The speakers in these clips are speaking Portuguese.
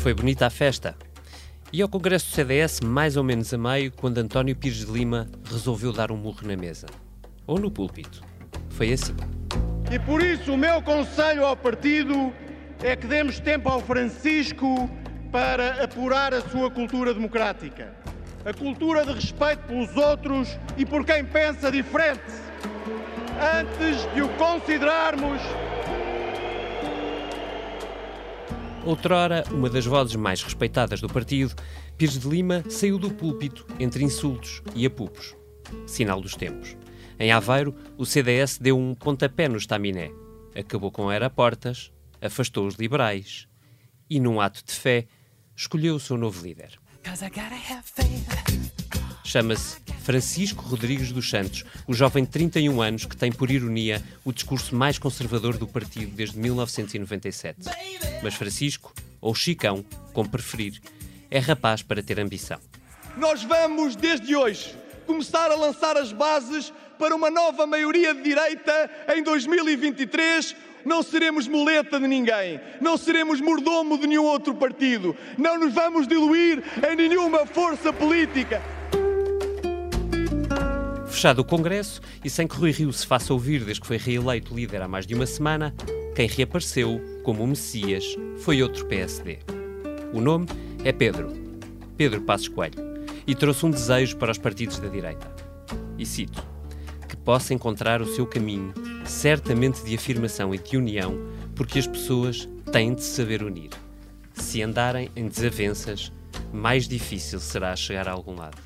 Foi bonita a festa. E ao Congresso do CDS, mais ou menos a meio, quando António Pires de Lima resolveu dar um murro na mesa. Ou no púlpito. Foi assim. E por isso o meu conselho ao partido é que demos tempo ao Francisco para apurar a sua cultura democrática. A cultura de respeito pelos outros e por quem pensa diferente. Antes de o considerarmos Outrora, uma das vozes mais respeitadas do partido, Pires de Lima saiu do púlpito entre insultos e apupos. Sinal dos tempos. Em Aveiro, o CDS deu um pontapé no estaminé. Acabou com aeroportas, afastou os liberais e, num ato de fé, escolheu o seu novo líder. Chama-se Francisco Rodrigues dos Santos, o jovem de 31 anos que tem, por ironia, o discurso mais conservador do partido desde 1997. Mas Francisco, ou Chicão, como preferir, é rapaz para ter ambição. Nós vamos, desde hoje, começar a lançar as bases para uma nova maioria de direita em 2023. Não seremos muleta de ninguém, não seremos mordomo de nenhum outro partido, não nos vamos diluir em nenhuma força política. Fechado o Congresso e sem que Rui Rio se faça ouvir desde que foi reeleito líder há mais de uma semana, quem reapareceu, como o Messias, foi outro PSD. O nome é Pedro, Pedro Passos Coelho, e trouxe um desejo para os partidos da direita. E cito: que possa encontrar o seu caminho, certamente de afirmação e de união, porque as pessoas têm de saber unir. Se andarem em desavenças, mais difícil será chegar a algum lado.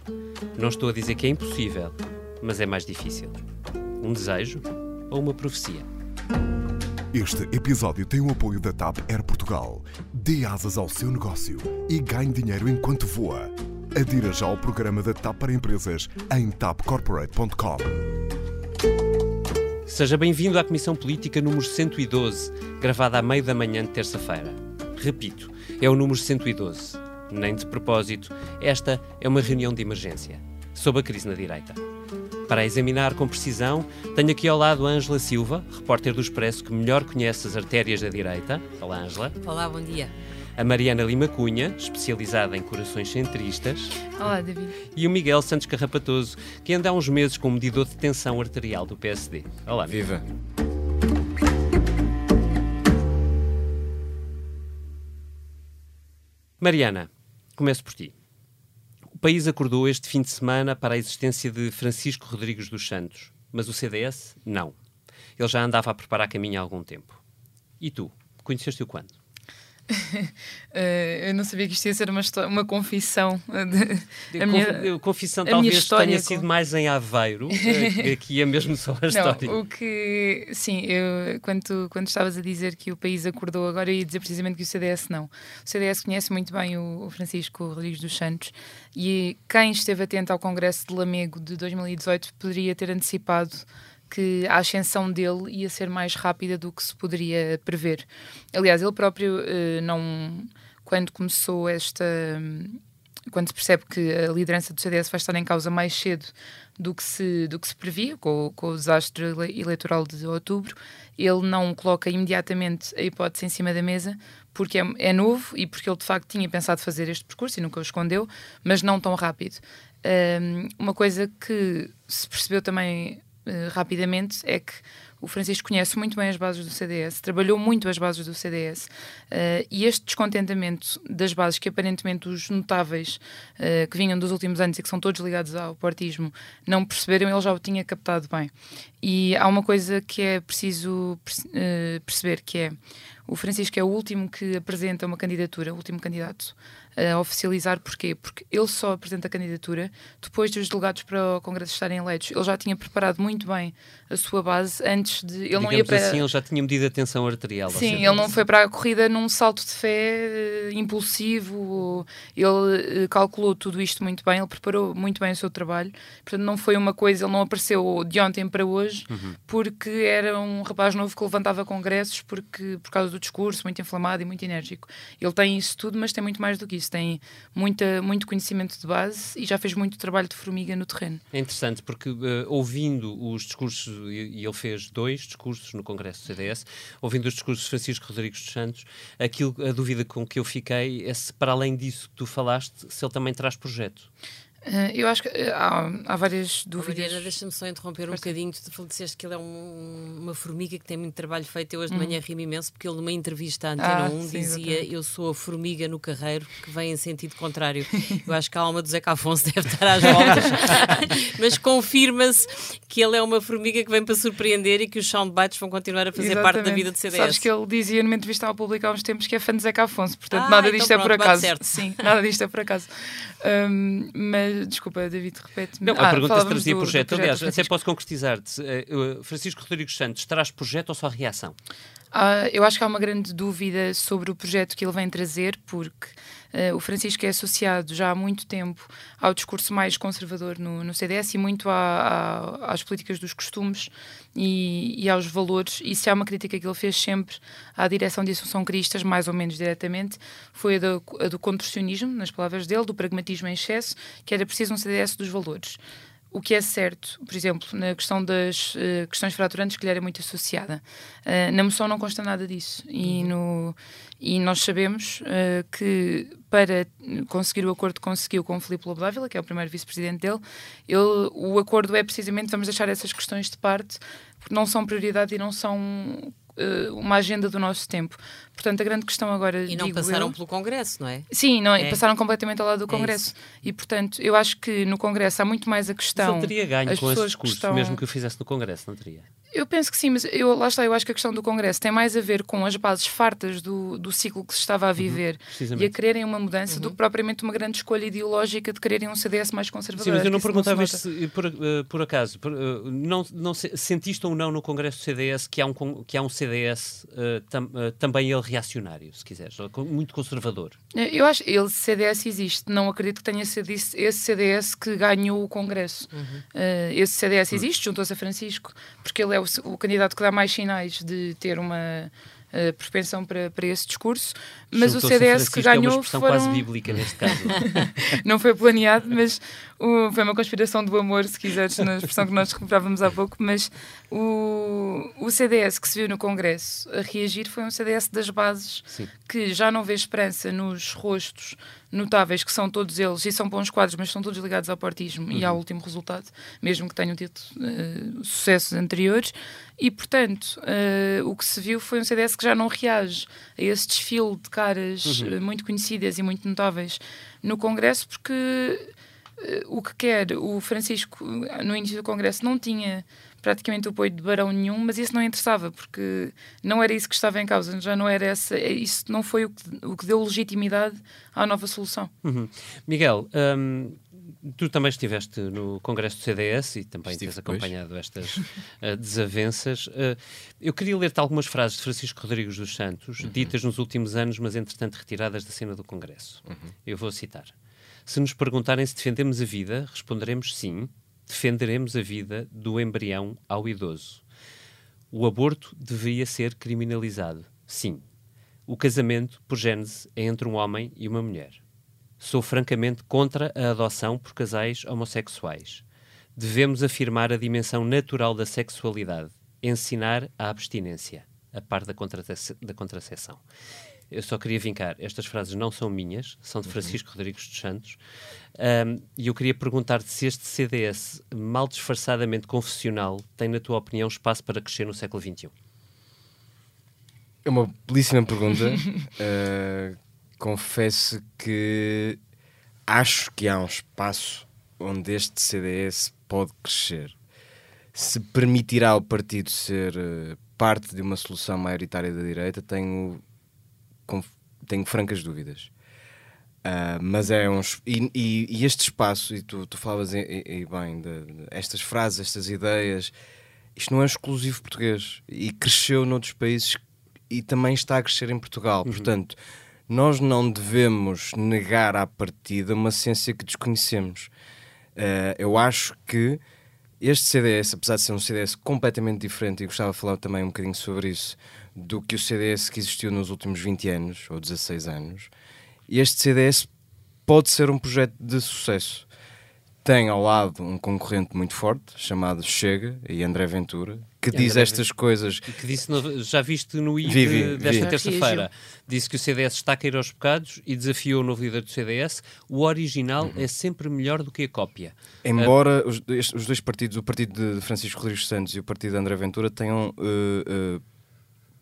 Não estou a dizer que é impossível, mas é mais difícil. Um desejo ou uma profecia? Este episódio tem o apoio da TAP Air Portugal. Dê asas ao seu negócio e ganhe dinheiro enquanto voa. Adira já ao programa da TAP para empresas em tapcorporate.com. Seja bem-vindo à Comissão Política número 112, gravada à meio da manhã de terça-feira. Repito, é o número 112. Nem de propósito, esta é uma reunião de emergência sobre a crise na direita. Para examinar com precisão, tenho aqui ao lado a Ângela Silva, repórter do Expresso que melhor conhece as artérias da direita. Olá, Ângela. Olá, bom dia. A Mariana Lima Cunha, especializada em corações centristas. Olá, David. E o Miguel Santos Carrapatoso, que anda há uns meses como medidor de tensão arterial do PSD. Olá, Viva. Mariana, começo por ti. País acordou este fim de semana para a existência de Francisco Rodrigues dos Santos, mas o CDS não. Ele já andava a preparar caminho há algum tempo. E tu, conheceste-o quando? Uh, eu não sabia que isto ia ser uma, uma confissão. De, a minha, confissão a talvez história, tenha sido mais em Aveiro, aqui é mesmo só a história. Não, o que, sim, eu, quando, quando estavas a dizer que o país acordou agora, eu ia dizer precisamente que o CDS não. O CDS conhece muito bem o, o Francisco Rodrigues dos Santos e quem esteve atento ao Congresso de Lamego de 2018 poderia ter antecipado que a ascensão dele ia ser mais rápida do que se poderia prever. Aliás, ele próprio uh, não. Quando começou esta. Quando se percebe que a liderança do CDS vai estar em causa mais cedo do que se, do que se previa, com, com o desastre eleitoral de outubro, ele não coloca imediatamente a hipótese em cima da mesa, porque é, é, novo e porque ele de facto tinha pensado fazer este percurso e nunca o escondeu, mas não tão rápido. Um, uma coisa que se percebeu também uh, rapidamente é que o Francisco conhece muito bem as bases do CDS, trabalhou muito as bases do CDS uh, e este descontentamento das bases, que aparentemente os notáveis uh, que vinham dos últimos anos e que são todos ligados ao portismo não perceberam, ele já o tinha captado bem. E há uma coisa que é preciso perceber, que é o Francisco é o último que apresenta uma candidatura, o último candidato a oficializar. Porquê? Porque ele só apresenta a candidatura depois dos delegados para o Congresso estarem eleitos. Ele já tinha preparado muito bem a sua base antes de. Ele Digamos não ia para. assim, ele já tinha medido a tensão arterial. Sim, ele não foi para a corrida num salto de fé uh, impulsivo. Ele uh, calculou tudo isto muito bem, ele preparou muito bem o seu trabalho. Portanto, não foi uma coisa, ele não apareceu de ontem para hoje uhum. porque era um rapaz novo que levantava congressos porque, por causa do discurso, muito inflamado e muito enérgico. Ele tem isso tudo, mas tem muito mais do que isso isso, tem muita, muito conhecimento de base e já fez muito trabalho de formiga no terreno. É interessante porque uh, ouvindo os discursos, e ele fez dois discursos no Congresso do CDS, ouvindo os discursos de Francisco Rodrigues dos Santos, aquilo, a dúvida com que eu fiquei é se, para além disso que tu falaste, se ele também traz projeto. Uh, eu acho que uh, há, há, várias dúvidas. Mariana, deixa-me só interromper um Parece. bocadinho. Tu disseste que ele é um, uma formiga que tem muito trabalho feito. Eu hoje de manhã uhum. rimo imenso porque ele, numa entrevista à Antena ah, 1, sim, dizia: exatamente. Eu sou a formiga no carreiro que vem em sentido contrário. Eu acho que a alma do Zeca Afonso deve estar às voltas, mas confirma-se que ele é uma formiga que vem para surpreender e que os soundbites vão continuar a fazer exatamente. parte da vida de CDS. Sabes que ele dizia numa entrevista ao público há uns tempos que é fã de Zeca Afonso, portanto, ah, nada disto então é pronto, por acaso. Sim, nada disto é por acaso. Um, mas, desculpa, David, repete Não, a ah, pergunta se trazia do, projeto. Do projeto. Aliás, até posso concretizar-te. Uh, Francisco Rodrigues Santos traz projeto ou só reação? Uh, eu acho que há uma grande dúvida sobre o projeto que ele vem trazer, porque uh, o Francisco é associado já há muito tempo ao discurso mais conservador no, no CDS e muito a, a, às políticas dos costumes e, e, aos valores. E se há uma crítica que ele fez sempre à direção de Assunção Cristas, mais ou menos diretamente, foi a do, a do contorcionismo, nas palavras dele, do pragmatismo em excesso, que era preciso um CDS dos valores o que é certo, por exemplo, na questão das uh, questões fraturantes, que lhe era muito associada. Uh, na moção não consta nada disso. E, uhum. no, e nós sabemos uh, que para conseguir o acordo que conseguiu com o Filipe Lobo Dávila, que é o primeiro vice-presidente dele, ele, o acordo é precisamente, vamos deixar essas questões de parte, porque não são prioridade e não são uh, uma agenda do nosso tempo. Portanto, a grande questão agora. E não passaram eu, pelo Congresso, não é? Sim, não, é. passaram completamente ao lado do é Congresso. É e, portanto, eu acho que no Congresso há muito mais a questão. Mas ele teria ganho com esse discurso, estão... mesmo que o fizesse no Congresso, não teria? Eu penso que sim, mas eu, lá está, eu acho que a questão do Congresso tem mais a ver com as bases fartas do, do ciclo que se estava a uhum, viver uhum, e a quererem uma mudança uhum. do que propriamente uma grande escolha ideológica de quererem um CDS mais conservador. Sim, mas eu não perguntava se, por, uh, por acaso, por, uh, não, não sentiste ou não no Congresso do CDS que há um, que há um CDS uh, eh, tam, também ele reacionário, se quiseres, muito conservador? Eu acho que ele CDS existe, não acredito que tenha sido esse CDS que ganhou o Congresso. Uhum. esse CDS uhum. existe, juntou-se a Francisco, porque ele é o, o candidato que dá mais sinais de ter uma uh, propensão para, para esse discurso, mas o CDS que ganhou. É uma expressão foram... quase bíblica neste caso. não foi planeado, mas o, foi uma conspiração do amor, se quiseres, na expressão que nós recuperávamos há pouco. Mas o, o CDS que se viu no Congresso a reagir foi um CDS das bases Sim. que já não vê esperança nos rostos notáveis, que são todos eles, e são bons quadros, mas são todos ligados ao partismo uhum. e ao último resultado, mesmo que tenham tido uh, sucessos anteriores. E, portanto, uh, o que se viu foi um CDS que já não reage a esse desfile de caras uhum. uh, muito conhecidas e muito notáveis no Congresso, porque o que quer o Francisco no início do Congresso não tinha praticamente o apoio de Barão nenhum, mas isso não interessava, porque não era isso que estava em causa, já não era essa, isso não foi o que, o que deu legitimidade à nova solução. Uhum. Miguel, hum, tu também estiveste no Congresso do CDS e também Estive tens acompanhado depois. estas uh, desavenças. Uh, eu queria ler-te algumas frases de Francisco Rodrigues dos Santos, uhum. ditas nos últimos anos, mas entretanto retiradas da cena do Congresso. Uhum. Eu vou citar. Se nos perguntarem se defendemos a vida, responderemos sim defenderemos a vida do embrião ao idoso. O aborto deveria ser criminalizado. Sim. O casamento, por gênese, é entre um homem e uma mulher. Sou francamente contra a adoção por casais homossexuais. Devemos afirmar a dimensão natural da sexualidade, ensinar a abstinência, a par da, contrace da contracepção. Eu só queria vincar, estas frases não são minhas, são de uhum. Francisco uhum. Rodrigues dos Santos, um, e eu queria perguntar-te se este CDS, mal disfarçadamente confessional, tem, na tua opinião, espaço para crescer no século XXI? É uma belíssima pergunta. uh, confesso que acho que há um espaço onde este CDS pode crescer. Se permitirá ao partido ser uh, parte de uma solução maioritária da direita, tenho tenho francas dúvidas. Uh, mas é uns. E, e, e, este espaço, e tu, tu falavas e, e bem, de, de, estas frases, estas ideias, isto não é exclusivo português e cresceu noutros países e também está a crescer em Portugal. Uhum. Portanto, nós não devemos negar à partida uma ciência que desconhecemos. Uh, eu acho que este CDS, apesar de ser um CDS completamente diferente, e gostava de falar também um bocadinho sobre isso, do que o CDS que existiu nos últimos 20 anos, ou 16 anos, este CDS pode ser um projeto de sucesso. Tem ao lado um concorrente muito forte, chamado Chega, e André Ventura, que diz André estas Ventura. coisas. E que disse, no, já viste no IG desta terça-feira, disse que o CDS está a cair aos pecados e desafiou o novo líder do CDS. O original uhum. é sempre melhor do que a cópia. Embora uh, os, os, dois partidos, o partido de Francisco Rodrigues Santos e o partido de André Ventura, tenham. Uh, uh,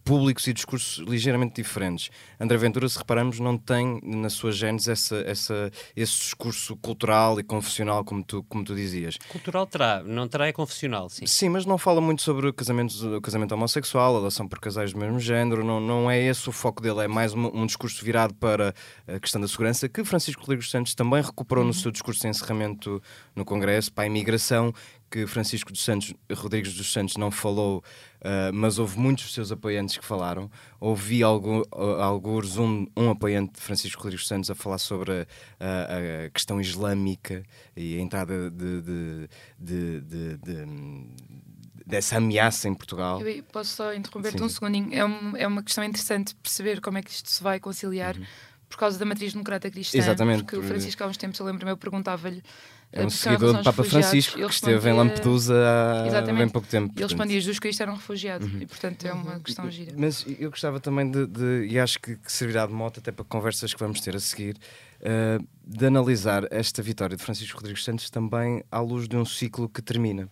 públicos e discursos ligeiramente diferentes. André Ventura, se repararmos, não tem na sua gênese essa, essa, esse discurso cultural e confessional, como tu, como tu dizias. Cultural terá, não terá é confessional, sim. Sim, mas não fala muito sobre o casamento, homossexual, a relação por casais do mesmo género, não, não é esse o foco dele, é mais um, um discurso virado para a questão da segurança, que Francisco Rodrigues Santos também recuperou uhum. no seu discurso de encerramento no Congresso, para a imigração, que Francisco dos Santos, Rodrigues dos Santos não falou, uh, mas houve muitos dos seus apoiantes que falaram. Ouvi alguns um, um apoiante de Francisco Rodrigues Santos a falar sobre a, a, a questão islâmica e a entrada de, de, de, de dessa ameaça em Portugal. Eu posso só interromper-te um segundinho? É, um, é uma questão interessante perceber como é que isto se vai conciliar uhum. Por causa da matriz democrata cristã. Exatamente. Porque o Francisco há uns tempos, eu lembro-me, eu perguntava-lhe é um seguidor do Papa Francisco que esteve em Lampedusa há bem pouco tempo. E ele respondia: Jesus Cristo era um refugiado. Uhum. E portanto é uma questão gira. Mas eu gostava também de, de e acho que, que, servirá de moto até para conversas que vamos ter a seguir, uh, de analisar esta vitória de Francisco Rodrigues Santos também à luz de um ciclo que termina.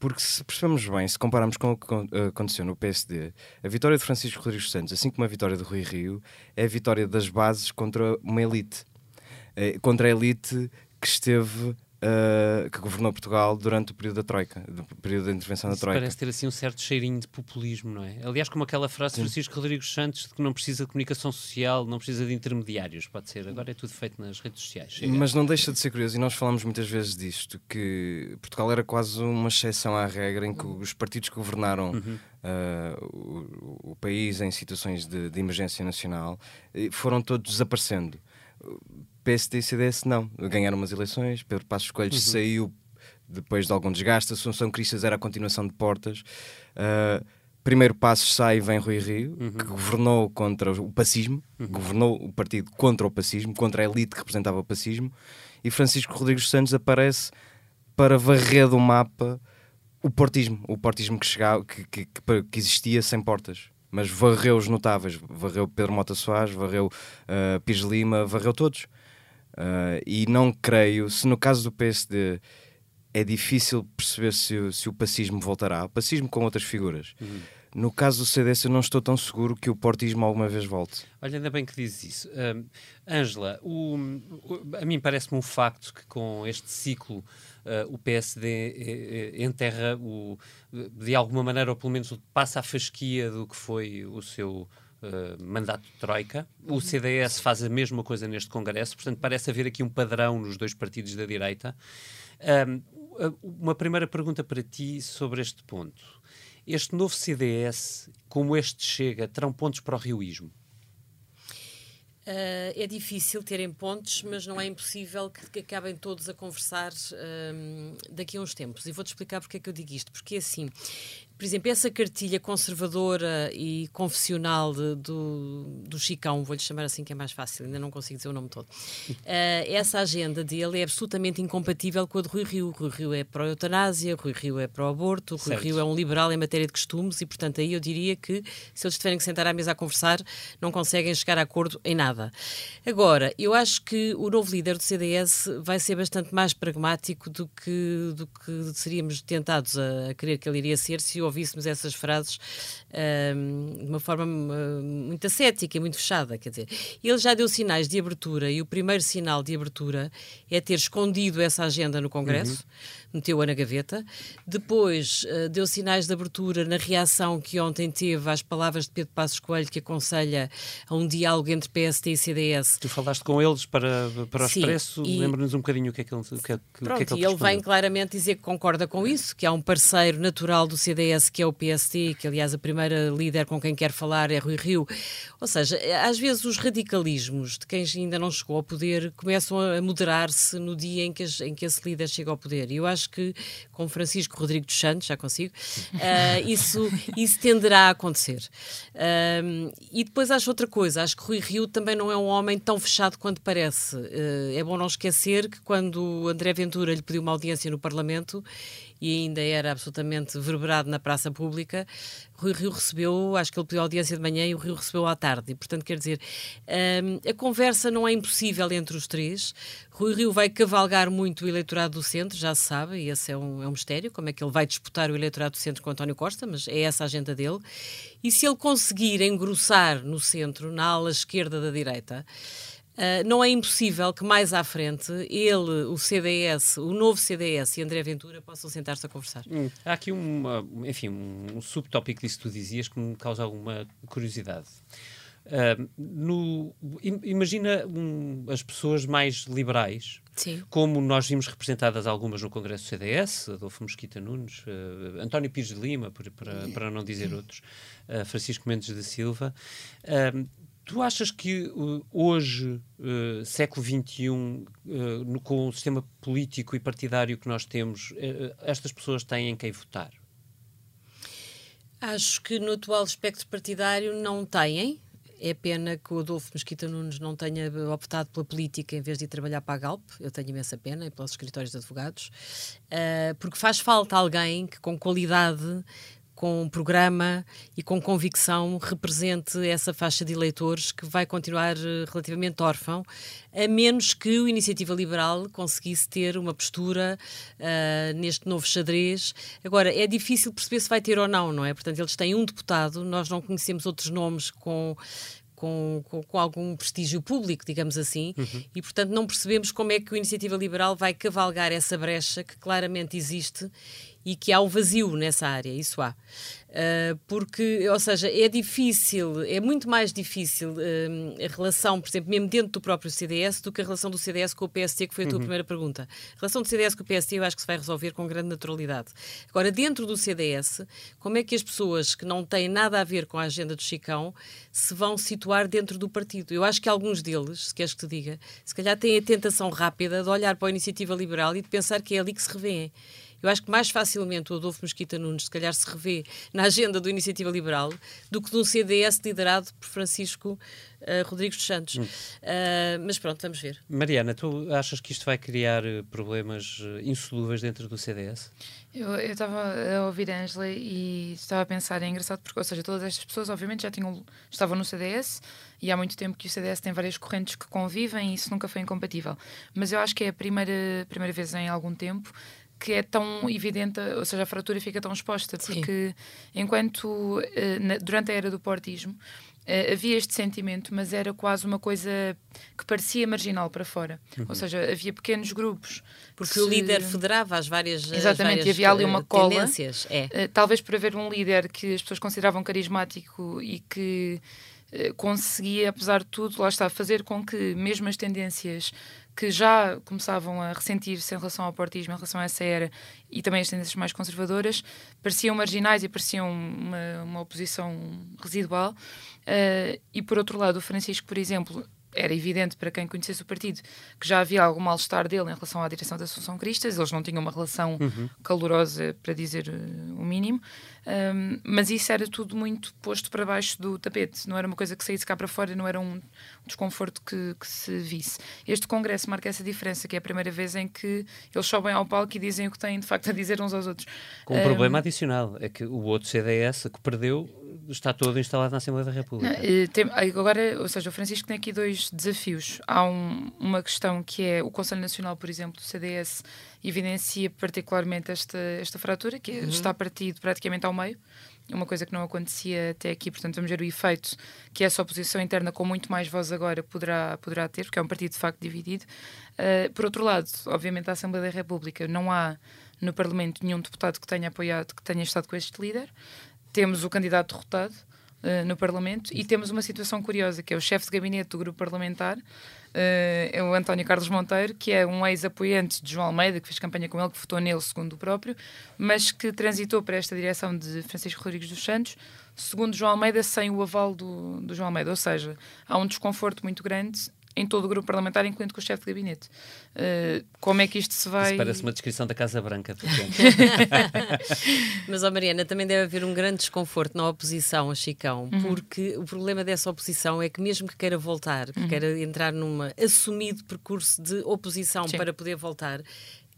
Porque se percebemos bem, se compararmos com o que aconteceu no PSD, a vitória de Francisco Rodrigues Santos, assim como a vitória de Rui Rio, é a vitória das bases contra uma elite. É, contra a elite que esteve Uh, que governou Portugal durante o período da Troika, do período da intervenção Isso da Troika. Parece ter assim um certo cheirinho de populismo, não é? Aliás, como aquela frase de Francisco Rodrigues Santos de que não precisa de comunicação social, não precisa de intermediários, pode ser. Agora é tudo feito nas redes sociais. Chega. Mas não deixa de ser curioso, e nós falamos muitas vezes disto, que Portugal era quase uma exceção à regra em que os partidos que governaram uhum. uh, o, o, país em situações de, de emergência nacional eh, foram todos desaparecendo PSD e CDS não. Ganharam umas eleições, Pedro Passos Coelho uhum. saiu depois de algum desgaste, Assunção Cristas era a continuação de Portas. Uh, primeiro passo sai e vem Rui Rio, uhum. que governou contra o pacismo, uhum. governou o partido contra o pacismo, contra a elite que representava o pacismo, e Francisco Rodrigues Santos aparece para varrer do mapa o portismo, o portismo que, chegava, que, que, que existia sem portas. Mas varreu os notáveis, varreu Pedro Mota Soares, varreu uh, Pires Lima, varreu todos. Uh, e não creio, se no caso do PSD é difícil perceber se, o, se o pacismo voltará, o pacismo com outras figuras. Uhum. No caso do CDS, eu não estou tão seguro que o portismo alguma vez volte. Olha, ainda bem que dizes isso. Ângela, uh, a mim parece-me um facto que com este ciclo uh, o PSD eh, eh, enterra, o, de alguma maneira, ou pelo menos passa a fasquia do que foi o seu uh, mandato de Troika. O. CDS faz a mesma coisa neste Congresso, portanto, parece haver aqui um padrão nos dois partidos da direita. Um, uma primeira pergunta para ti sobre este ponto. Este novo CDS, como este chega, terão pontos para o rioísmo? Uh, é difícil terem pontos, mas não é impossível que, que acabem todos a conversar uh, daqui a uns tempos. E vou-te explicar porque é que eu digo isto. Porque, assim, por exemplo, essa cartilha conservadora e confessional de, do, do Chicão, vou-lhe chamar assim que é mais fácil, ainda não consigo dizer o nome todo, uh, essa agenda dele é absolutamente incompatível com a de Rui Rio. Rui Rio é pró-eutanásia, Rui Rio é pró-aborto, Rui certo. Rio é um liberal em matéria de costumes e, portanto, aí eu diria que se eles tiverem que sentar à mesa a conversar, não conseguem chegar a acordo em nada. Agora, eu acho que o novo líder do CDS vai ser bastante mais pragmático do que, do que seríamos tentados a, a querer que ele iria ser se ouvíssemos essas frases uh, de uma forma uh, muito ascética e muito fechada. Quer dizer, ele já deu sinais de abertura e o primeiro sinal de abertura é ter escondido essa agenda no Congresso. Uhum meteu-a na gaveta. Depois uh, deu sinais de abertura na reação que ontem teve às palavras de Pedro Passos Coelho, que aconselha a um diálogo entre PSD e CDS. Tu falaste com eles para, para o Sim, Expresso, e... lembra-nos um bocadinho o que é que ele, o que é, Pronto, que é que ele, ele vem claramente dizer que concorda com isso, que há um parceiro natural do CDS que é o PSD, que aliás a primeira líder com quem quer falar é Rui Rio. Ou seja, às vezes os radicalismos de quem ainda não chegou ao poder começam a moderar-se no dia em que, em que esse líder chega ao poder. E eu acho acho que com Francisco Rodrigo dos Santos, já consigo, uh, isso, isso tenderá a acontecer. Uh, e depois acho outra coisa, acho que Rui Rio também não é um homem tão fechado quanto parece. Uh, é bom não esquecer que quando André Ventura lhe pediu uma audiência no Parlamento, e ainda era absolutamente verberado na praça pública, Rui Rio recebeu, acho que ele pediu audiência de manhã e o Rio recebeu à tarde. E, portanto, quer dizer, um, a conversa não é impossível entre os três. Rui Rio vai cavalgar muito o eleitorado do centro, já se sabe, e esse é um, é um mistério, como é que ele vai disputar o eleitorado do centro com António Costa, mas é essa a agenda dele. E se ele conseguir engrossar no centro, na ala esquerda da direita, Uh, não é impossível que mais à frente ele, o CDS, o novo CDS e André Ventura possam sentar-se a conversar. Hum, há aqui uma, enfim, um subtópico disso que tu dizias que me causa alguma curiosidade. Uh, no, imagina um, as pessoas mais liberais, Sim. como nós vimos representadas algumas no Congresso do CDS, Adolfo Mosquita Nunes, uh, António Pires de Lima, para, para não dizer outros, uh, Francisco Mendes da Silva. Tu achas que uh, hoje, uh, século XXI, uh, no, com o sistema político e partidário que nós temos, uh, estas pessoas têm quem votar? Acho que no atual espectro partidário não têm. É pena que o Adolfo Mesquita Nunes não tenha optado pela política em vez de ir trabalhar para a Galp. Eu tenho imensa pena, e pelos escritórios de advogados, porque faz falta alguém que, com qualidade, com um programa e com convicção represente essa faixa de eleitores que vai continuar eh, relativamente órfão, a menos que o Iniciativa Liberal conseguisse ter uma postura uh, neste novo xadrez. Agora, é difícil perceber se vai ter ou não, não é? Portanto, eles têm um deputado, nós não conhecemos outros nomes com com, com, com, algum prestígio público, digamos assim, uhum. e portanto não percebemos como é que a Iniciativa Liberal vai cavalgar essa brecha que claramente existe e que há o vazio nessa área, isso há. Uh, porque, ou seja, é difícil, é muito mais difícil uh, a relação, por exemplo, mesmo dentro do próprio CDS, do que a relação do CDS com o PST, que foi a tua uhum. primeira pergunta. A relação do CDS com o PST eu acho que se vai resolver com grande naturalidade. Agora, dentro do CDS, como é que as pessoas que não têm nada a ver com a agenda do Chicão se vão situar dentro do partido? Eu acho que alguns deles, se queres que te diga, se calhar têm a tentação rápida de olhar para a iniciativa liberal e de pensar que é ali que se revêem. Eu acho que mais facilmente o Adolfo Mesquita Nunes, se calhar, se revê na agenda do Iniciativa Liberal do que de um CDS liderado por Francisco uh, Rodrigos dos Santos. Hum. Uh, mas pronto, vamos ver. Mariana, tu achas que isto vai criar eh, problemas insolúveis dentro do CDS? Eu estava a ouvir a Angela e estava a pensar, é engraçado porque, ou seja, todas estas pessoas obviamente já tinham, estavam no CDS e há muito tempo que o CDS tem várias correntes que convivem e isso nunca foi incompatível. Mas eu acho que é a primeira, primeira vez em algum tempo que é tão evidente, ou seja, a fratura fica tão exposta, porque Sim. enquanto eh, durante a era do portismo eh, havia este sentimento, mas era quase uma coisa que parecia marginal para fora. Uhum. Ou seja, havia pequenos grupos. Porque se... o líder federava as várias Exatamente, as várias, havia ali uma cola. É. Talvez por haver um líder que as pessoas consideravam carismático e que conseguia, apesar de tudo, lá está, fazer com que mesmo as tendências que já começavam a ressentir-se em relação ao portismo, em relação a essa era, e também as tendências mais conservadoras, pareciam marginais e pareciam uma, uma oposição residual. Uh, e por outro lado, o Francisco, por exemplo, era evidente para quem conhecesse o partido que já havia algum mal-estar dele em relação à direção da Assunção Cristas, eles não tinham uma relação uhum. calorosa, para dizer uh, o mínimo, um, mas isso era tudo muito posto para baixo do tapete, não era uma coisa que saísse cá para fora, não era um desconforto que, que, se visse. Este congresso marca essa diferença, que é a primeira vez em que eles sobem ao palco e dizem o que têm de facto a dizer uns aos outros. Com um, um problema adicional, é que o outro CDS que perdeu está todo instalado na Assembleia da República. Não, tem, agora, ou seja, o Francisco tem aqui dois desafios. Há um, uma questão que é o Conselho Nacional, por exemplo, do CDS, evidencia particularmente esta, esta fratura, que uhum. está partido praticamente ao meio uma coisa que não acontecia até aqui, portanto vamos ver o efeito que essa oposição interna com muito mais voz agora poderá, poderá ter, porque é um partido de facto dividido. Uh, por outro lado, obviamente a Assembleia da República não há no Parlamento nenhum deputado que tenha apoiado, que tenha estado com este líder temos o candidato derrotado uh, no Parlamento e temos uma situação curiosa, que é o chefe de gabinete do grupo parlamentar, é o António Carlos Monteiro, que é um ex-apoiante de João Almeida, que fez campanha com ele, que votou nele, segundo o próprio, mas que transitou para esta direção de Francisco Rodrigues dos Santos, segundo João Almeida, sem o aval do, do João Almeida. Ou seja, há um desconforto muito grande em todo o grupo parlamentar, incluindo com o chefe de gabinete. Uh, como é que isto se vai. Isso parece uma descrição da Casa Branca, de Mas, ó Mariana, também deve haver um grande desconforto na oposição a Chicão, uhum. porque o problema dessa oposição é que, mesmo que queira voltar, que uhum. queira entrar num assumido percurso de oposição Sim. para poder voltar,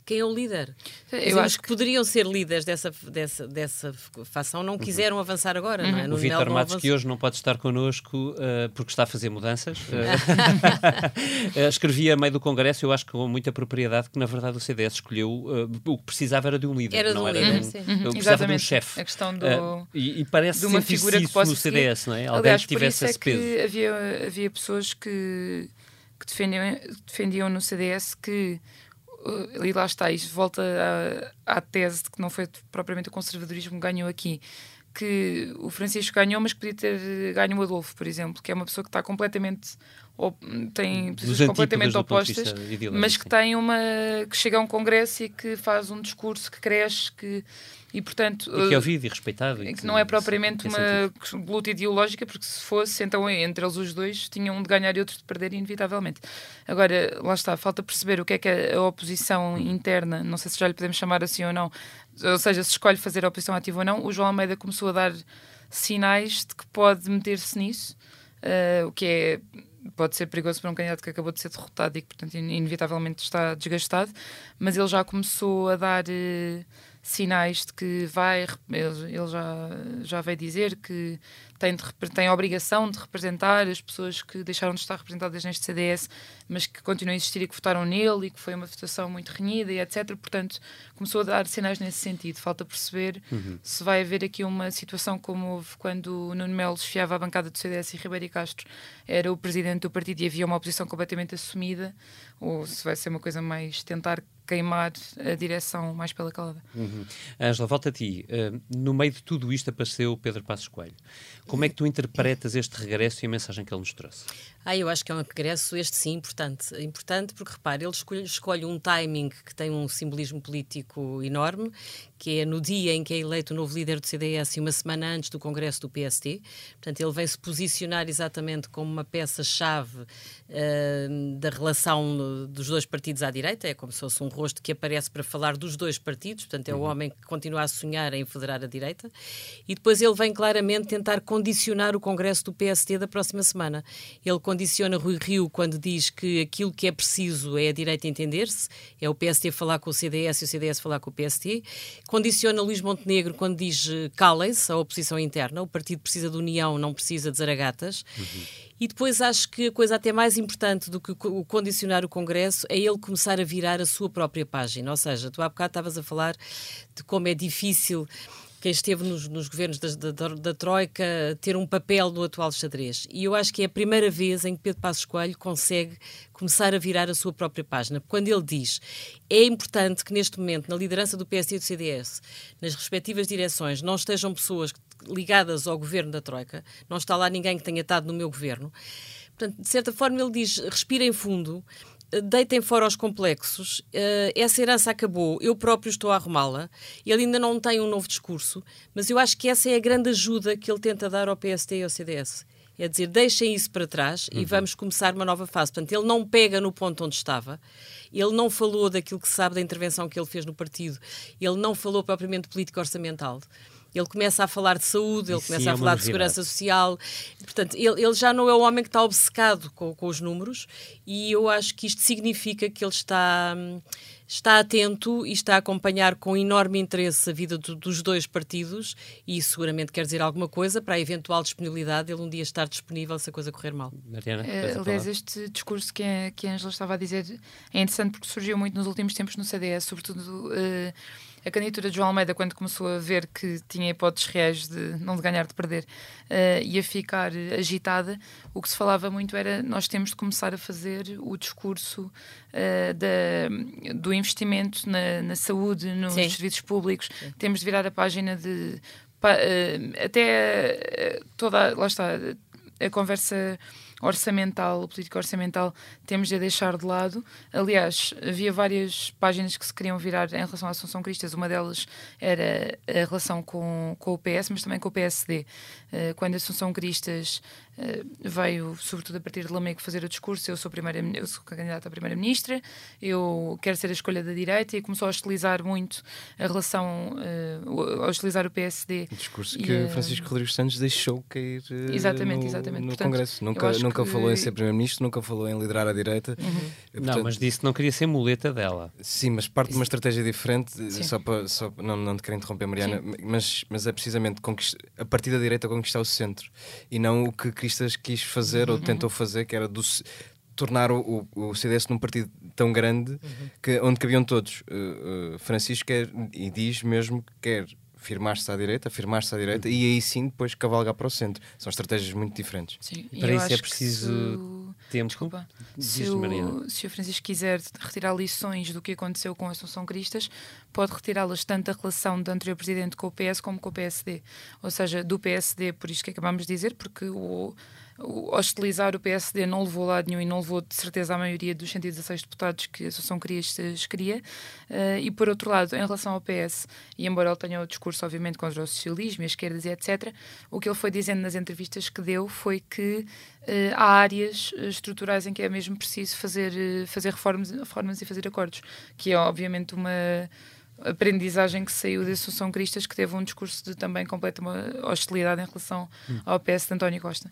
quem é o líder. Eu acho que poderiam ser líderes dessa, dessa, dessa facção não uhum. quiseram uhum. avançar agora, uhum. não é? Uhum. No o Vítor Matos, que hoje não pode estar connosco uh, porque está a fazer mudanças, uh, escrevia a meio do Congresso, eu acho que com muita propriedade, que na verdade o CDS escolheu uh, o que precisava era de um líder, era não um era líder, de um. Uhum. precisava de um chefe. A questão do, e, e, parece de uma figura que possa no CDS, não é? Alguém Aliás, que tivesse esse é peso. Havia, havia pessoas que, que defendiam, defendiam no CDS que e lá está, isto volta à, à, tese de que não foi propriamente o conservadorismo que ganhou aqui. Que o Francisco ganhou, mas podia ter ganho o Adolfo, por exemplo, que é uma pessoa que está completamente ou, tem posições completamente opostas, mas que tem uma que chega a um congresso e que faz um discurso que cresce, que e, portanto, e que é ouvido e respeitado. E que não é propriamente uma luta ideológica, porque se fosse, então entre eles os dois tinham um de ganhar e outro de perder, inevitavelmente. Agora, lá está, falta perceber o que é que a oposição interna, não sei se já lhe podemos chamar assim ou não, ou seja, se escolhe fazer a oposição ativa ou não, o João Almeida começou a dar sinais de que pode meter-se nisso, uh, o que é pode ser perigoso para um candidato que acabou de ser derrotado e que, portanto, inevitavelmente está desgastado, mas ele já começou a dar. Uh, sinais de que vai, ele, já, já veio dizer que tem, de, tem a obrigação de representar as pessoas que deixaram de estar representadas neste CDS, mas que continuam a existir e que votaram nele e que foi uma votação muito renhida e etc. Portanto, começou a dar sinais nesse sentido. Falta perceber uhum. se vai haver aqui uma situação como houve quando o Nuno Melo esfiava a bancada do CDS e Ribeiro Castro era o presidente do partido e havia uma oposição completamente assumida, ou se vai ser uma coisa mais tentar queimar a direção mais pela calada. Uhum. Ângela, volta a ti. Uh, no meio de tudo isto apareceu Pedro Passos Coelho. Como é que tu interpretas este regresso e a mensagem que ele nos trouxe? Ah, eu acho que é um regresso, este sim, importante. Importante porque, repare, ele escolhe, escolhe, um timing que tem um simbolismo político enorme, que é no dia em que é eleito o novo líder do CDS e uma semana antes do congresso do PST. Portanto, ele vem se posicionar exatamente como uma peça-chave uh, da relação dos dois partidos à direita, é como se fosse um rosto que aparece para falar dos dois partidos, portanto, é o uhum. homem que continua a sonhar em federar a direita. E depois ele vem claramente tentar condicionar o congresso do PST da próxima semana. Ele condiciona Rui Rio quando diz que aquilo que é preciso é a direita entender-se, é o PST falar com o CDS e o CDS falar com o PST. Condiciona Luís Montenegro quando diz eh, calem-se, a oposição interna, o partido precisa de união, não precisa de zaragatas. Uhum. E depois acho que a coisa até mais importante do que condicionar o Congresso é ele começar a virar a sua própria página. Ou seja, tu há bocado estavas a falar de como é difícil quem esteve nos, nos governos da, da, da, Troika ter um papel no atual xadrez. E eu acho que é a primeira vez em que Pedro Passos Coelho consegue começar a virar a sua própria página. Quando ele diz é importante que neste momento, na liderança do PSD e do CDS, nas respectivas direções, não estejam pessoas ligadas ao governo da Troika, não está lá ninguém que tenha estado no meu governo. Portanto, de certa forma, ele diz: respirem fundo, deitem fora os complexos, uh, essa herança acabou, eu próprio estou a arrumá-la, ele ainda não tem um novo discurso, mas eu acho que essa é a grande ajuda que ele tenta dar ao PST e ao CDS. É dizer, deixem isso para trás uhum. e vamos começar uma nova fase. Portanto, ele não pega no ponto onde estava, ele não falou daquilo que sabe da intervenção que ele fez no partido, ele não falou propriamente de política orçamental. Ele começa a falar de saúde, ele Isso começa a é falar de segurança social. Portanto, ele, ele, já não é o homem que está obcecado com, com, os números e eu acho que isto significa que ele está, está atento e está a acompanhar com enorme interesse a vida do, dos dois partidos e isso seguramente quer dizer alguma coisa para a eventual disponibilidade ele um dia estar disponível se a coisa correr mal. Mariana, uh, aliás, este discurso que a, que a Angela estava a dizer é interessante porque surgiu muito nos últimos tempos no CDS, sobretudo... Uh, a candidatura de João Almeida, quando começou a ver que tinha hipóteses reais de não de ganhar, de perder, uh, ia ficar agitada, o que se falava muito era nós temos de começar a fazer o discurso uh, da, do investimento na, na saúde, nos Sim. serviços públicos, Sim. temos de virar a página de. Pa, uh, até toda. Lá está, a conversa orçamental, política orçamental, temos de a deixar de lado. Aliás, havia várias páginas que se queriam virar em relação à Assunção Cristas. Uma delas era a relação com, com o PS, mas também com o PSD. Uh, quando a Assunção Cristas veio, sobretudo a partir de Lamego, fazer o discurso, eu sou, primeira, eu sou candidata a primeira-ministra, eu quero ser a escolha da direita, e começou a hostilizar muito a relação, uh, a hostilizar o PSD. O discurso que Francisco Rodrigues Santos deixou cair exatamente, no, exatamente. no Portanto, Congresso. Nunca, nunca que... falou em ser primeiro-ministro, nunca falou em liderar a direita. Uhum. Portanto, não, mas disse que não queria ser muleta dela. Sim, mas parte de uma estratégia diferente, Sim. só para, só, não, não te quero interromper, Mariana, mas, mas é precisamente a partir da direita conquistar o centro e não o que Cristas quis fazer uhum. ou tentou fazer, que era do, tornar o, o, CDS num partido tão grande uhum. que, onde cabiam todos. Uh, uh, Francisco quer, e diz mesmo que quer firmar-se à direita, firmar-se à direita uhum. e aí sim depois cavalgar para o centro. São estratégias muito diferentes. Sim, para isso é preciso se... tempo. Desculpa. Se o, se o Francisco quiser retirar lições do que aconteceu com a Assunção Cristas, pode retirá-las tanto da relação do anterior presidente com o PS como com o PSD. Ou seja, do PSD, por isto que acabamos de dizer, porque o hostilizar o PSD não levou a lado nenhum e não levou de certeza a maioria dos 116 deputados que a Associação Cristas queria. Uh, e por outro lado, em relação ao PS, e embora ele tenha o discurso, obviamente, contra o socialismo as esquerdas e etc., o que ele foi dizendo nas entrevistas que deu foi que uh, há áreas estruturais em que é mesmo preciso fazer, fazer reformas, reformas e fazer acordos, que é obviamente uma aprendizagem que saiu da Associação Cristas, que teve um discurso de também completa hostilidade em relação hum. ao PS de António Costa.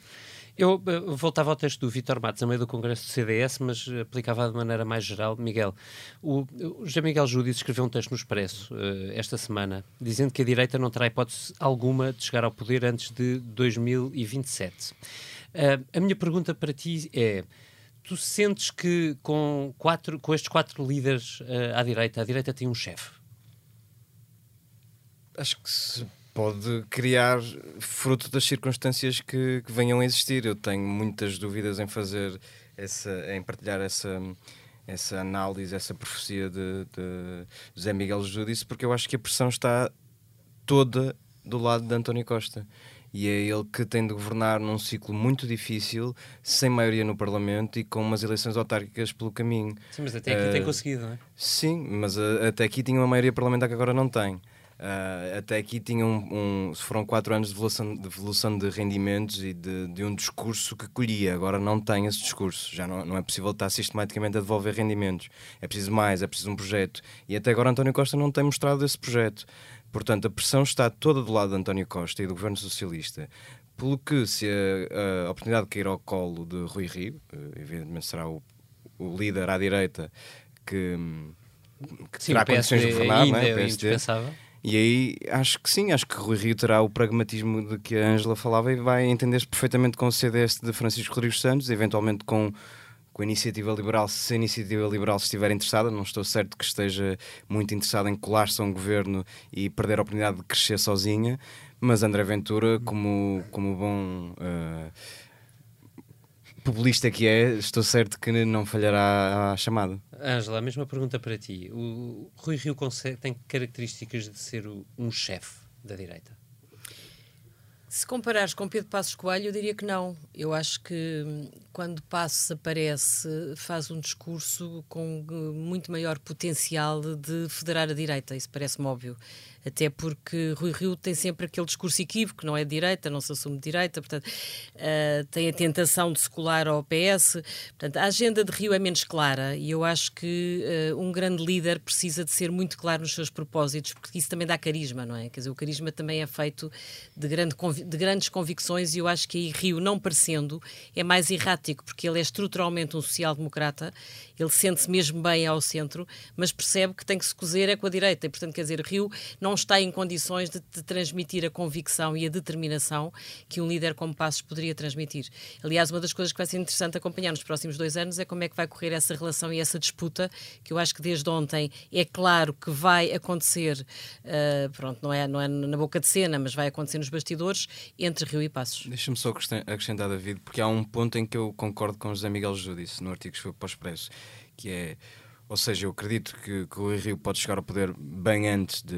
Eu uh, voltava ao texto do Vitor Matos a meio do Congresso do CDS, mas aplicava de maneira mais geral. Miguel, o, o José Miguel Júdice escreveu um texto no Expresso uh, esta semana, dizendo que a direita não terá hipótese alguma de chegar ao poder antes de 2027. Uh, a minha pergunta para ti é: tu sentes que com, quatro, com estes quatro líderes à direita, a direita tem um chefe? Acho que se pode criar fruto das circunstâncias que, que, venham a existir. Eu tenho muitas dúvidas em fazer essa, em partilhar essa essa análise, essa profecia de, de José Miguel Judice, porque eu acho que a pressão está toda do lado de António Costa. E é ele que tem de governar num ciclo muito difícil, sem maioria no Parlamento e com umas eleições autárquicas pelo caminho. Sim, mas até aqui uh, tem conseguido, não é? Sim, mas uh, até aqui tinha uma maioria parlamentar que agora não tem. Uh, até aqui tinham um, um, foram quatro anos de evolução de, evolução de rendimentos e de, de, um discurso que colhia. Agora não tem esse discurso. Já não, não é possível estar sistematicamente a devolver rendimentos. É preciso mais, é preciso um projeto. E até agora António Costa não tem mostrado esse projeto. Portanto, a pressão está toda do lado de António Costa e do governo socialista. Pelo que, se a, a oportunidade cair ao colo de Rui Rio, eh, evidentemente será o, o líder à direita que, que Sim, terá condições de governar, não é? é indispensável. E aí acho que sim, acho que Rui Rio terá o pragmatismo de que a Ângela falava e vai entender-se perfeitamente com o CDS de Francisco Rodrigues Santos, eventualmente com, com a iniciativa liberal, se a iniciativa liberal estiver interessada, não estou certo que esteja muito interessada em colar-se a um governo e perder a oportunidade de crescer sozinha, mas André Ventura, como, como bom. Uh, populista que é, estou certo que não falhará a chamada. Ângela, a mesma pergunta para ti. O Rui Rio consegue, tem características de ser um chefe da direita? Se comparares com Pedro Passos Coelho, eu diria que não. Eu acho que hum, quando Passos aparece, faz um discurso com hum, muito maior potencial de federar a direita. Isso parece-me óbvio até porque Rui Rio tem sempre aquele discurso equívoco, não é de direita, não se assume de direita, portanto, uh, tem a tentação de se colar ao PS. Portanto, a agenda de Rio é menos clara e eu acho que uh, um grande líder precisa de ser muito claro nos seus propósitos, porque isso também dá carisma, não é? Quer dizer, o carisma também é feito de, grande, de grandes convicções e eu acho que aí Rio, não parecendo, é mais errático, porque ele é estruturalmente um social-democrata, ele sente-se mesmo bem ao centro, mas percebe que tem que se cozer é com a direita e, portanto, quer dizer, Rio não não está em condições de, de, transmitir a convicção e a determinação que um líder como Passos poderia transmitir. Aliás, uma das coisas que vai ser interessante acompanhar nos próximos dois anos é como é que vai correr essa relação e essa disputa, que eu acho que desde ontem é claro que vai acontecer, uh, pronto, não é, não é na boca de cena, mas vai acontecer nos bastidores, entre Rio e Passos. Deixa-me só acrescentar, David, porque há um ponto em que eu concordo com José Miguel Judice, no artigo que foi para o Expresso, que é ou seja, eu acredito que, que o Rio pode chegar ao poder bem antes de,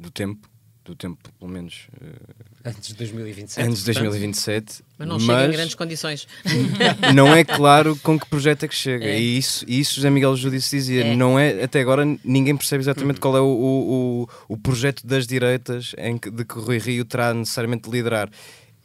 do tempo, do tempo, pelo menos. Uh, antes de 2027. Antes de 2027. Mas não mas chega em grandes condições. não é claro com que projeto é que chega. É. E isso, e isso José Miguel Judice dizia. É. Não é, até agora ninguém percebe exatamente uhum. qual é o, o, o, o, projeto das direitas em que, de que Rui Rio terá necessariamente de liderar.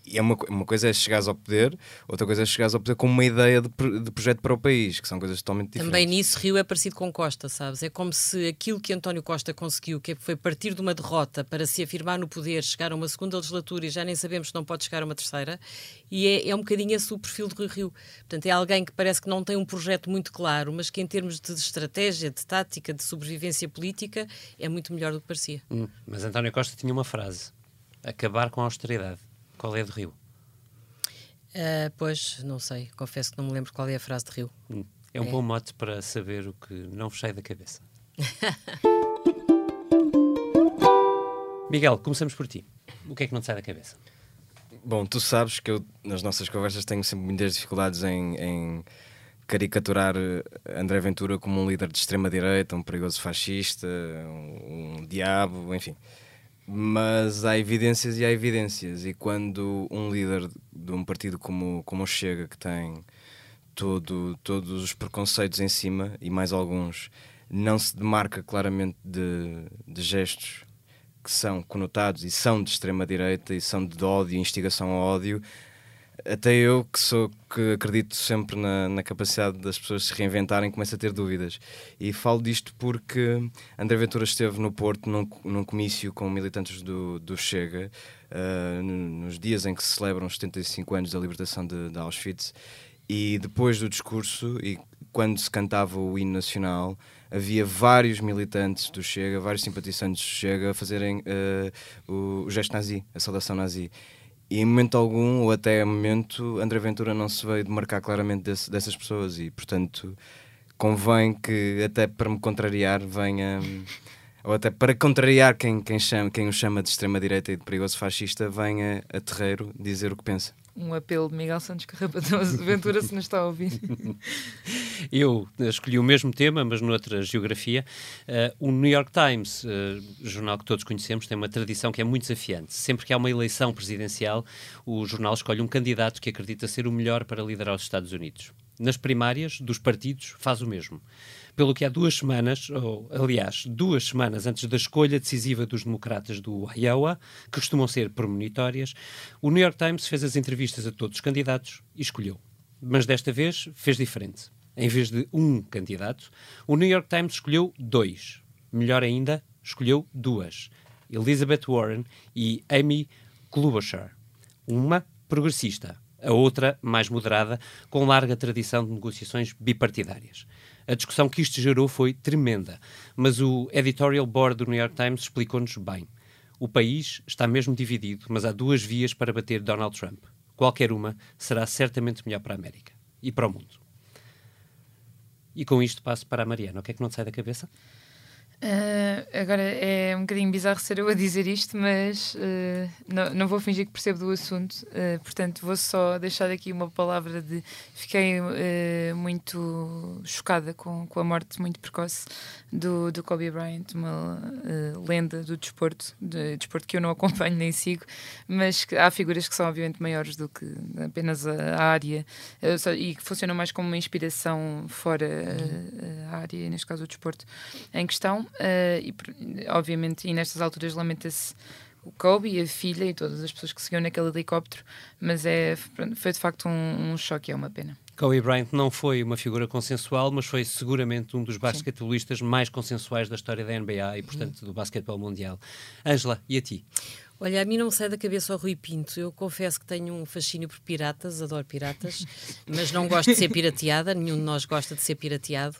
E é uma, uma coisa é chegares ao poder, outra coisa é chegares ao poder com uma ideia de, de projeto para o país, que são coisas totalmente diferentes. Também nisso Rio é parecido com Costa, sabes? É como se aquilo que António Costa conseguiu, que foi partir de uma derrota para se afirmar no poder, chegar a uma segunda legislatura e já nem sabemos se não pode chegar a uma terceira, e é, é um bocadinho esse o perfil de Rui Rio. Portanto, é alguém que parece que não tem um projeto muito claro, mas que em termos de estratégia, de tática, de sobrevivência política, é muito melhor do que parecia. Hum, mas António Costa tinha uma frase: acabar com a austeridade. Qual é a de Rio? Uh, pois, não sei. Confesso que não me lembro qual é a frase de Rio. Hum, é um é. bom mote para saber o que não vos sai da cabeça. Miguel, começamos por ti. O que é que não te sai da cabeça? Bom, tu sabes que eu, nas nossas conversas, tenho sempre muitas dificuldades em, em caricaturar eh, André Ventura como um líder de extrema-direita, um perigoso fascista, um, um diabo, enfim mas há evidências e há evidências. E quando um líder de um partido como, como o Chega, que tem todo, todos os preconceitos em cima e mais alguns, não se demarca claramente de, de gestos que são conotados e são de extrema-direita e são de ódio, instigação ao ódio, até eu que sou que acredito sempre na, na, capacidade das pessoas se reinventarem começo a ter dúvidas. E falo disto porque André Ventura esteve no Porto num, num comício com militantes do, do Chega uh, nos dias em que se celebram os 75 anos da libertação de, de Auschwitz. E depois do discurso e quando se cantava o hino nacional havia vários militantes do Chega, vários simpatizantes do Chega a fazerem uh, o, o gesto nazi, a saudação nazi e em momento algum, ou até momento, André Ventura não se veio demarcar claramente desse, dessas pessoas e, portanto, convém que, até para me contrariar, venha. Ou até para contrariar quem, quem, chama, quem o chama de extrema-direita e de perigoso fascista, venha a terreiro dizer o que pensa um apelo de Miguel Santos Carrapatoso Ventura se nos está a ouvir. Eu escolhi o mesmo tema, mas noutra geografia. Uh, o New York Times, uh, jornal que todos conhecemos, tem uma tradição que é muito desafiante. Sempre que há uma eleição presidencial, o jornal escolhe um candidato que acredita ser o melhor para liderar os Estados Unidos. Nas primárias dos partidos, faz o mesmo pelo que há duas semanas, ou aliás, duas semanas antes da escolha decisiva dos democratas do Iowa, que costumam ser premonitórias, o New York Times fez as entrevistas a todos os candidatos e escolheu. Mas desta vez fez diferente. Em vez de um candidato, o New York Times escolheu dois. Melhor ainda, escolheu duas: Elizabeth Warren e Amy Klobuchar. Uma progressista, a outra mais moderada, com larga tradição de negociações bipartidárias. A discussão que isto gerou foi tremenda, mas o editorial board do New York Times explicou-nos bem. O país está mesmo dividido, mas há duas vias para bater Donald Trump. Qualquer uma será certamente melhor para a América e para o mundo. E com isto passo para a Mariana. O que é que não te sai da cabeça? Uh, agora é um bocadinho bizarro ser eu a dizer isto, mas uh, não, não vou fingir que percebo do assunto, uh, portanto vou só deixar aqui uma palavra de fiquei muito chocada com, com a morte muito precoce do, do Kobe Bryant, uma lenda do desporto, de, desporto que eu não acompanho nem sigo, mas que há figuras que são obviamente maiores do que apenas a, a área e que funcionam mais como uma inspiração fora a área, neste caso o desporto em questão. Uh, e, obviamente, e nestas alturas lamenta-se o Kobe e a filha e todas as pessoas que seguiam naquele helicóptero, mas é, foi de facto um, um choque, é uma pena. Kobe Bryant não foi uma figura consensual, mas foi seguramente um dos basquetebolistas mais consensuais da história da NBA e, portanto, uhum. do basquetebol mundial. Ângela, e a ti? Olha, a mim não sai da cabeça o Rui Pinto. Eu confesso que tenho um fascínio por piratas, adoro piratas, mas não gosto de ser pirateada, nenhum de nós gosta de ser pirateado.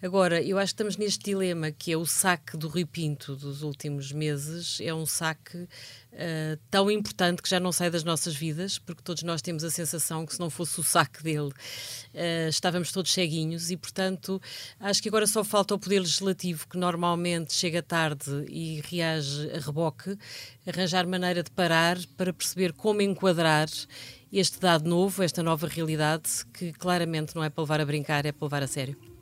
Agora, eu acho que estamos neste dilema que é o saque do Rui Pinto dos últimos meses, é um saque uh, tão importante que já não sai das nossas vidas, porque todos nós temos a sensação que se não fosse o saque dele, uh, estávamos todos ceguinhos e, portanto, acho que agora só falta o Poder Legislativo, que normalmente chega tarde e reage a reboque, arranjar maneira de parar para perceber como enquadrar este dado novo, esta nova realidade, que claramente não é para levar a brincar, é para levar a sério.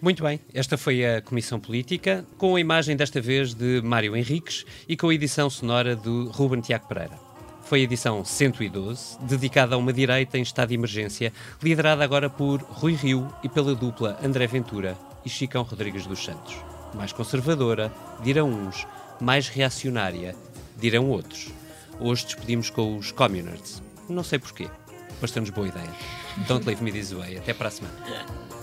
Muito bem, esta foi a Comissão Política, com a imagem desta vez de Mário Henriques e com a edição sonora do Ruben Tiago Pereira. Foi a edição 112, dedicada a uma direita em estado de emergência, liderada agora por Rui Rio e pela dupla André Ventura e Chicão Rodrigues dos Santos. Mais conservadora, dirão uns, mais reacionária, dirão outros. Hoje despedimos com os Communards. Não sei porquê. Bastante boa ideia. Don't leave me this way. Até para a semana.